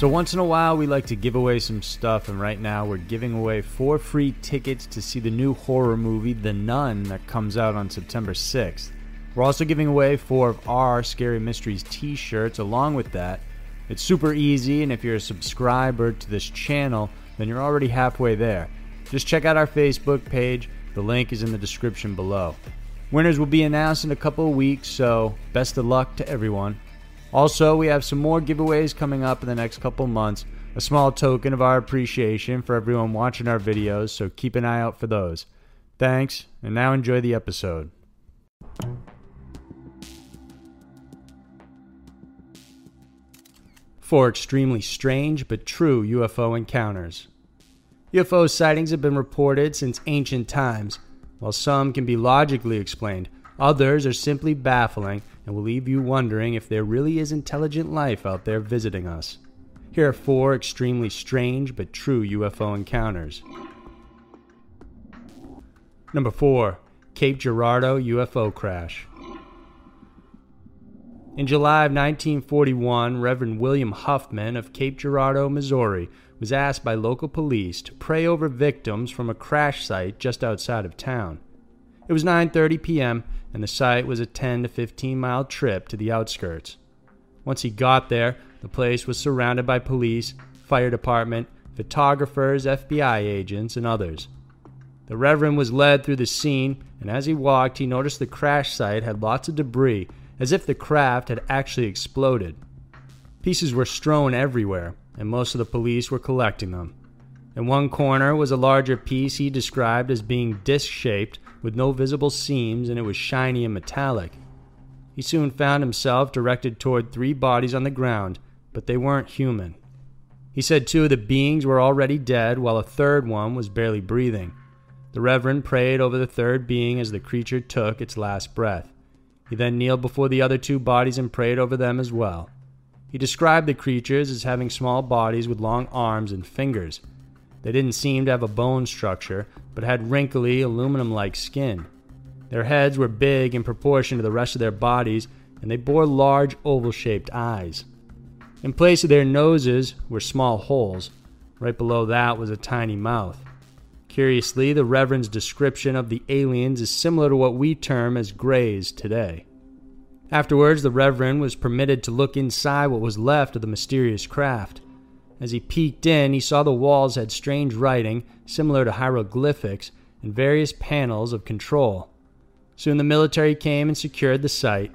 So, once in a while, we like to give away some stuff, and right now, we're giving away four free tickets to see the new horror movie, The Nun, that comes out on September 6th. We're also giving away four of our Scary Mysteries t shirts along with that. It's super easy, and if you're a subscriber to this channel, then you're already halfway there. Just check out our Facebook page, the link is in the description below. Winners will be announced in a couple of weeks, so best of luck to everyone. Also, we have some more giveaways coming up in the next couple months, a small token of our appreciation for everyone watching our videos, so keep an eye out for those. Thanks, and now enjoy the episode. Four extremely strange but true UFO encounters. UFO sightings have been reported since ancient times. While some can be logically explained, others are simply baffling and will leave you wondering if there really is intelligent life out there visiting us. Here are four extremely strange but true UFO encounters. Number 4. Cape Girardeau UFO Crash. In July of 1941, Reverend William Huffman of Cape Girardeau, Missouri, was asked by local police to pray over victims from a crash site just outside of town. It was 9:30 p.m. and the site was a 10 to 15 mile trip to the outskirts. Once he got there, the place was surrounded by police, fire department, photographers, FBI agents, and others. The Reverend was led through the scene, and as he walked, he noticed the crash site had lots of debris, as if the craft had actually exploded. Pieces were strewn everywhere, and most of the police were collecting them. In one corner was a larger piece he described as being disc shaped with no visible seams, and it was shiny and metallic. He soon found himself directed toward three bodies on the ground, but they weren't human. He said two of the beings were already dead, while a third one was barely breathing. The Reverend prayed over the third being as the creature took its last breath. He then kneeled before the other two bodies and prayed over them as well. He described the creatures as having small bodies with long arms and fingers. They didn't seem to have a bone structure, but had wrinkly, aluminum like skin. Their heads were big in proportion to the rest of their bodies, and they bore large oval shaped eyes. In place of their noses were small holes. Right below that was a tiny mouth. Curiously, the Reverend's description of the aliens is similar to what we term as grays today. Afterwards, the Reverend was permitted to look inside what was left of the mysterious craft. As he peeked in, he saw the walls had strange writing, similar to hieroglyphics, and various panels of control. Soon the military came and secured the site.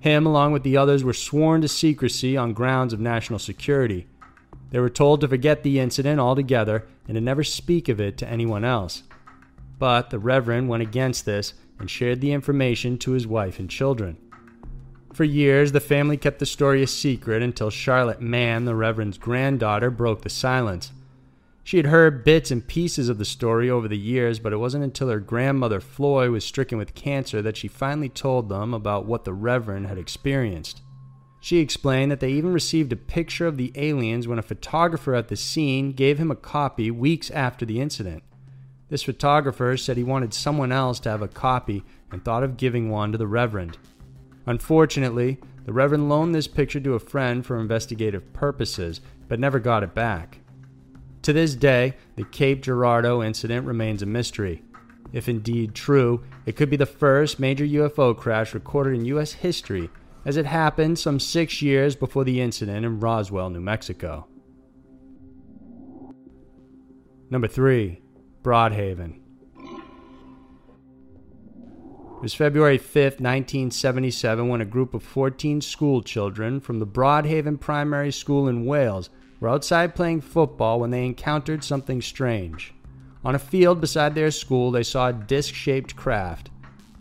Him, along with the others, were sworn to secrecy on grounds of national security. They were told to forget the incident altogether and to never speak of it to anyone else. But the Reverend went against this and shared the information to his wife and children. For years, the family kept the story a secret until Charlotte Mann, the Reverend's granddaughter, broke the silence. She had heard bits and pieces of the story over the years, but it wasn't until her grandmother Floy was stricken with cancer that she finally told them about what the Reverend had experienced. She explained that they even received a picture of the aliens when a photographer at the scene gave him a copy weeks after the incident. This photographer said he wanted someone else to have a copy and thought of giving one to the Reverend. Unfortunately, the Reverend loaned this picture to a friend for investigative purposes, but never got it back. To this day, the Cape Girardeau incident remains a mystery. If indeed true, it could be the first major UFO crash recorded in U.S. history, as it happened some six years before the incident in Roswell, New Mexico. Number 3. Broadhaven. Was February 5, 1977, when a group of 14 school children from the Broadhaven Primary School in Wales were outside playing football when they encountered something strange. On a field beside their school, they saw a disc shaped craft.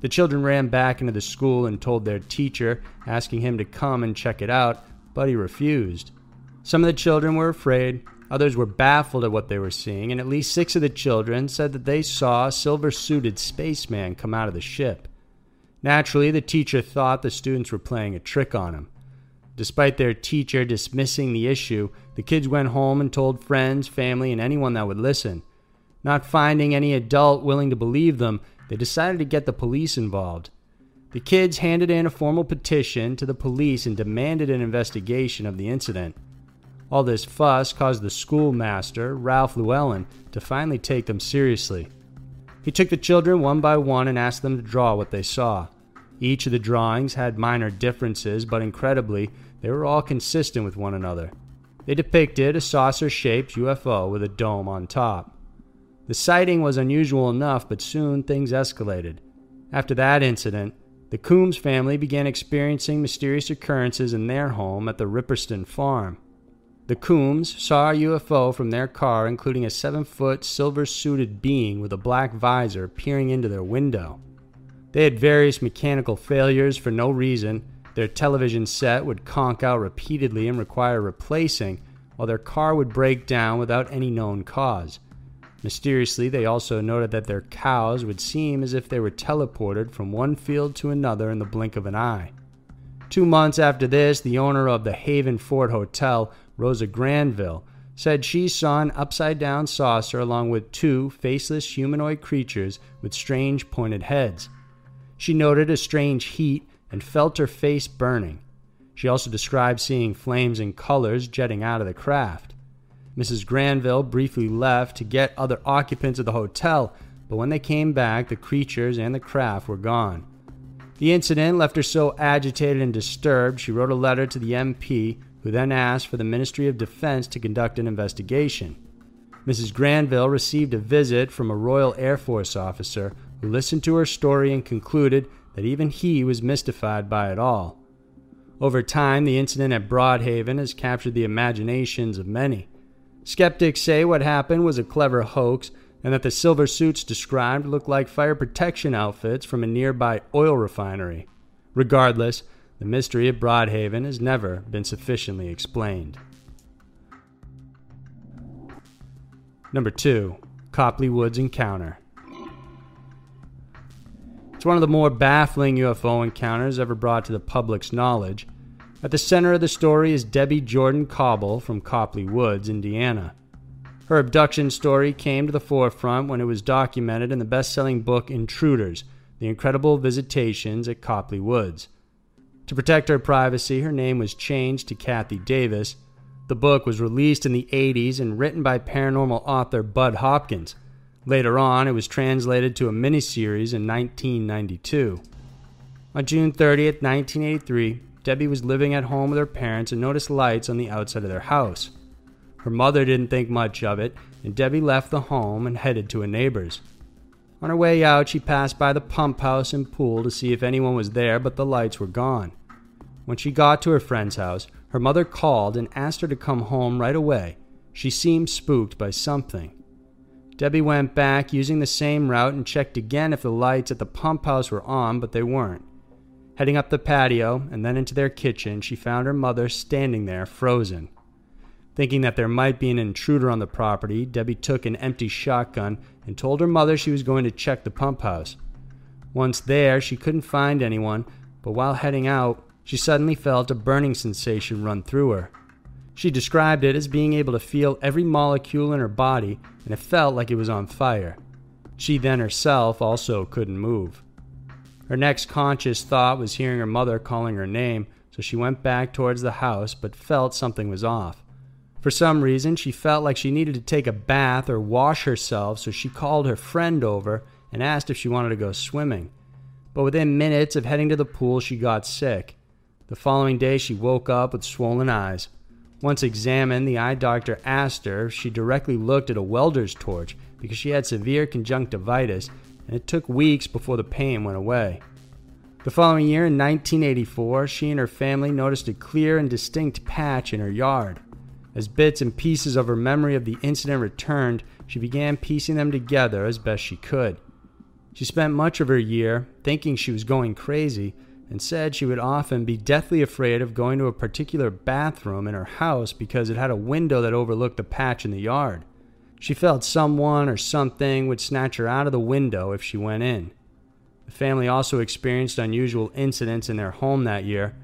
The children ran back into the school and told their teacher, asking him to come and check it out, but he refused. Some of the children were afraid, others were baffled at what they were seeing, and at least six of the children said that they saw a silver suited spaceman come out of the ship. Naturally, the teacher thought the students were playing a trick on him. Despite their teacher dismissing the issue, the kids went home and told friends, family, and anyone that would listen. Not finding any adult willing to believe them, they decided to get the police involved. The kids handed in a formal petition to the police and demanded an investigation of the incident. All this fuss caused the schoolmaster, Ralph Llewellyn, to finally take them seriously. He took the children one by one and asked them to draw what they saw. Each of the drawings had minor differences, but incredibly, they were all consistent with one another. They depicted a saucer shaped UFO with a dome on top. The sighting was unusual enough, but soon things escalated. After that incident, the Coombs family began experiencing mysterious occurrences in their home at the Ripperston farm. The Coombs saw a UFO from their car, including a seven foot, silver suited being with a black visor peering into their window. They had various mechanical failures for no reason. Their television set would conk out repeatedly and require replacing, while their car would break down without any known cause. Mysteriously, they also noted that their cows would seem as if they were teleported from one field to another in the blink of an eye. Two months after this, the owner of the Haven Fort Hotel Rosa Granville, said she saw an upside down saucer along with two faceless humanoid creatures with strange pointed heads. She noted a strange heat and felt her face burning. She also described seeing flames and colors jetting out of the craft. Mrs. Granville briefly left to get other occupants of the hotel, but when they came back, the creatures and the craft were gone. The incident left her so agitated and disturbed, she wrote a letter to the MP who then asked for the Ministry of Defense to conduct an investigation. Mrs. Granville received a visit from a Royal Air Force officer who listened to her story and concluded that even he was mystified by it all. Over time, the incident at Broadhaven has captured the imaginations of many. Skeptics say what happened was a clever hoax and that the silver suits described looked like fire protection outfits from a nearby oil refinery. Regardless, the mystery of Broadhaven has never been sufficiently explained. Number 2. Copley Woods Encounter. It's one of the more baffling UFO encounters ever brought to the public's knowledge. At the center of the story is Debbie Jordan Kauble from Copley Woods, Indiana. Her abduction story came to the forefront when it was documented in the best selling book Intruders The Incredible Visitations at Copley Woods. To protect her privacy, her name was changed to Kathy Davis. The book was released in the 80s and written by paranormal author Bud Hopkins. Later on, it was translated to a miniseries in 1992. On June 30th, 1983, Debbie was living at home with her parents and noticed lights on the outside of their house. Her mother didn't think much of it, and Debbie left the home and headed to a neighbor's. On her way out, she passed by the pump house and pool to see if anyone was there, but the lights were gone. When she got to her friend's house, her mother called and asked her to come home right away. She seemed spooked by something. Debbie went back using the same route and checked again if the lights at the pump house were on, but they weren't. Heading up the patio and then into their kitchen, she found her mother standing there, frozen. Thinking that there might be an intruder on the property, Debbie took an empty shotgun and told her mother she was going to check the pump house. Once there, she couldn't find anyone, but while heading out, she suddenly felt a burning sensation run through her. She described it as being able to feel every molecule in her body, and it felt like it was on fire. She then herself also couldn't move. Her next conscious thought was hearing her mother calling her name, so she went back towards the house but felt something was off. For some reason, she felt like she needed to take a bath or wash herself, so she called her friend over and asked if she wanted to go swimming. But within minutes of heading to the pool, she got sick. The following day, she woke up with swollen eyes. Once examined, the eye doctor asked her if she directly looked at a welder's torch because she had severe conjunctivitis, and it took weeks before the pain went away. The following year, in 1984, she and her family noticed a clear and distinct patch in her yard. As bits and pieces of her memory of the incident returned, she began piecing them together as best she could. She spent much of her year thinking she was going crazy and said she would often be deathly afraid of going to a particular bathroom in her house because it had a window that overlooked the patch in the yard. She felt someone or something would snatch her out of the window if she went in. The family also experienced unusual incidents in their home that year,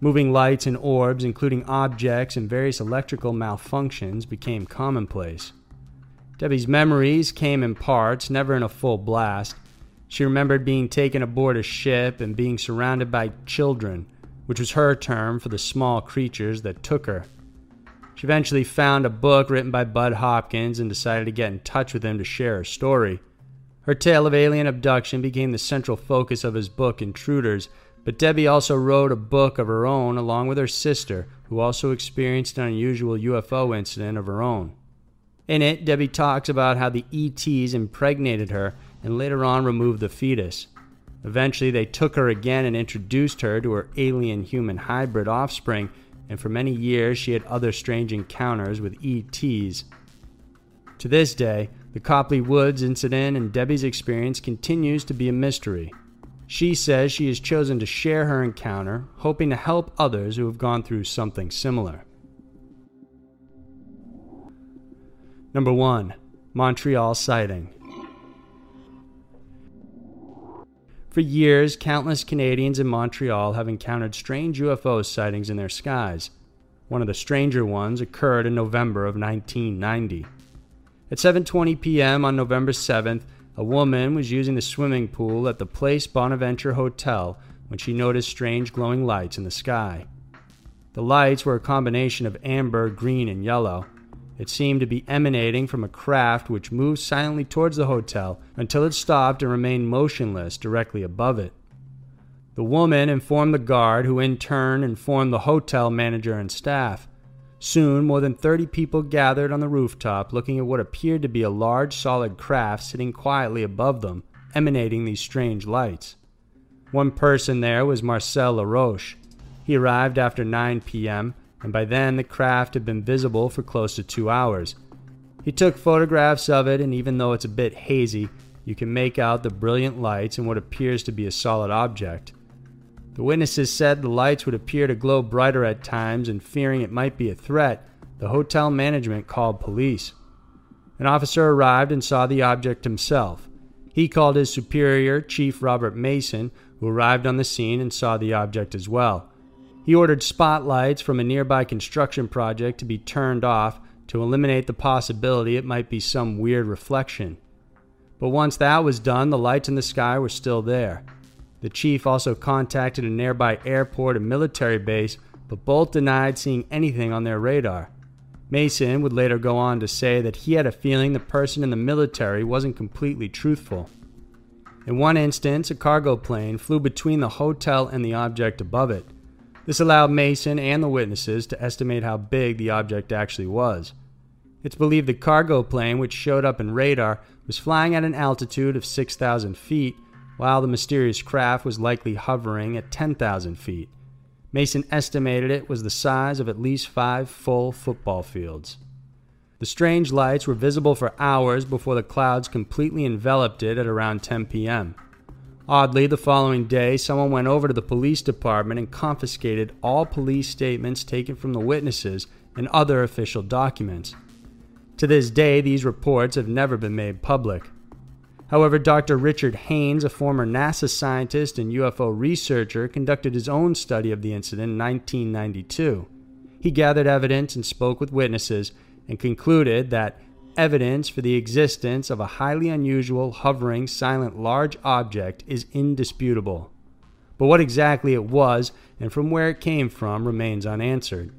Moving lights and orbs, including objects and various electrical malfunctions, became commonplace. Debbie's memories came in parts, never in a full blast. She remembered being taken aboard a ship and being surrounded by children, which was her term for the small creatures that took her. She eventually found a book written by Bud Hopkins and decided to get in touch with him to share her story. Her tale of alien abduction became the central focus of his book, Intruders, but Debbie also wrote a book of her own along with her sister, who also experienced an unusual UFO incident of her own. In it, Debbie talks about how the ETs impregnated her and later on removed the fetus. Eventually, they took her again and introduced her to her alien human hybrid offspring and for many years she had other strange encounters with ETs. To this day, the Copley Woods incident and Debbie's experience continues to be a mystery. She says she has chosen to share her encounter, hoping to help others who have gone through something similar. Number 1 Montreal Sighting For years, countless Canadians in Montreal have encountered strange UFO sightings in their skies. One of the stranger ones occurred in November of 1990. At 7:20 p.m. on November 7th, a woman was using the swimming pool at the Place Bonaventure Hotel when she noticed strange glowing lights in the sky. The lights were a combination of amber, green, and yellow. It seemed to be emanating from a craft which moved silently towards the hotel until it stopped and remained motionless directly above it. The woman informed the guard, who in turn informed the hotel manager and staff. Soon, more than 30 people gathered on the rooftop looking at what appeared to be a large solid craft sitting quietly above them, emanating these strange lights. One person there was Marcel LaRoche. He arrived after 9 p.m and by then the craft had been visible for close to two hours. He took photographs of it, and even though it's a bit hazy, you can make out the brilliant lights and what appears to be a solid object. The witnesses said the lights would appear to glow brighter at times, and fearing it might be a threat, the hotel management called police. An officer arrived and saw the object himself. He called his superior, Chief Robert Mason, who arrived on the scene and saw the object as well. He ordered spotlights from a nearby construction project to be turned off to eliminate the possibility it might be some weird reflection. But once that was done, the lights in the sky were still there. The chief also contacted a nearby airport and military base, but both denied seeing anything on their radar. Mason would later go on to say that he had a feeling the person in the military wasn't completely truthful. In one instance, a cargo plane flew between the hotel and the object above it. This allowed Mason and the witnesses to estimate how big the object actually was. It's believed the cargo plane, which showed up in radar, was flying at an altitude of 6,000 feet, while the mysterious craft was likely hovering at 10,000 feet. Mason estimated it was the size of at least five full football fields. The strange lights were visible for hours before the clouds completely enveloped it at around 10 p.m. Oddly, the following day, someone went over to the police department and confiscated all police statements taken from the witnesses and other official documents. To this day, these reports have never been made public. However, Dr. Richard Haines, a former NASA scientist and UFO researcher, conducted his own study of the incident in 1992. He gathered evidence and spoke with witnesses and concluded that evidence for the existence of a highly unusual, hovering, silent large object is indisputable. But what exactly it was and from where it came from remains unanswered.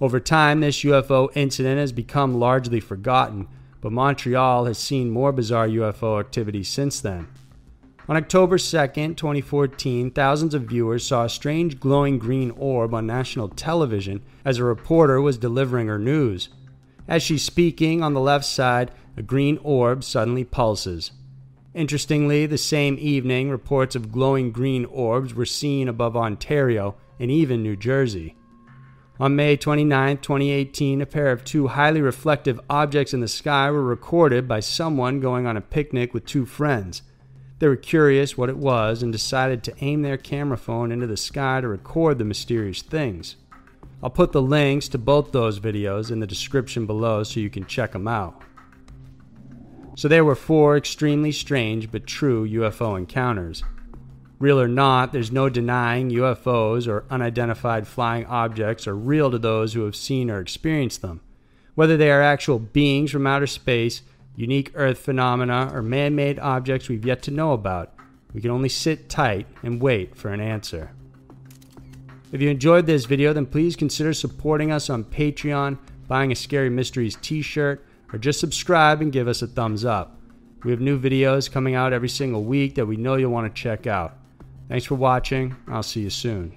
Over time, this UFO incident has become largely forgotten, but Montreal has seen more bizarre UFO activity since then. On October 2, 2014, thousands of viewers saw a strange glowing green orb on national television as a reporter was delivering her news. As she's speaking, on the left side, a green orb suddenly pulses. Interestingly, the same evening, reports of glowing green orbs were seen above Ontario and even New Jersey. On May 29, 2018, a pair of two highly reflective objects in the sky were recorded by someone going on a picnic with two friends. They were curious what it was and decided to aim their camera phone into the sky to record the mysterious things. I'll put the links to both those videos in the description below so you can check them out. So there were four extremely strange but true UFO encounters. Real or not, there's no denying UFOs or unidentified flying objects are real to those who have seen or experienced them. Whether they are actual beings from outer space, unique Earth phenomena, or man made objects we've yet to know about, we can only sit tight and wait for an answer. If you enjoyed this video, then please consider supporting us on Patreon, buying a Scary Mysteries t shirt, or just subscribe and give us a thumbs up. We have new videos coming out every single week that we know you'll want to check out. Thanks for watching. I'll see you soon.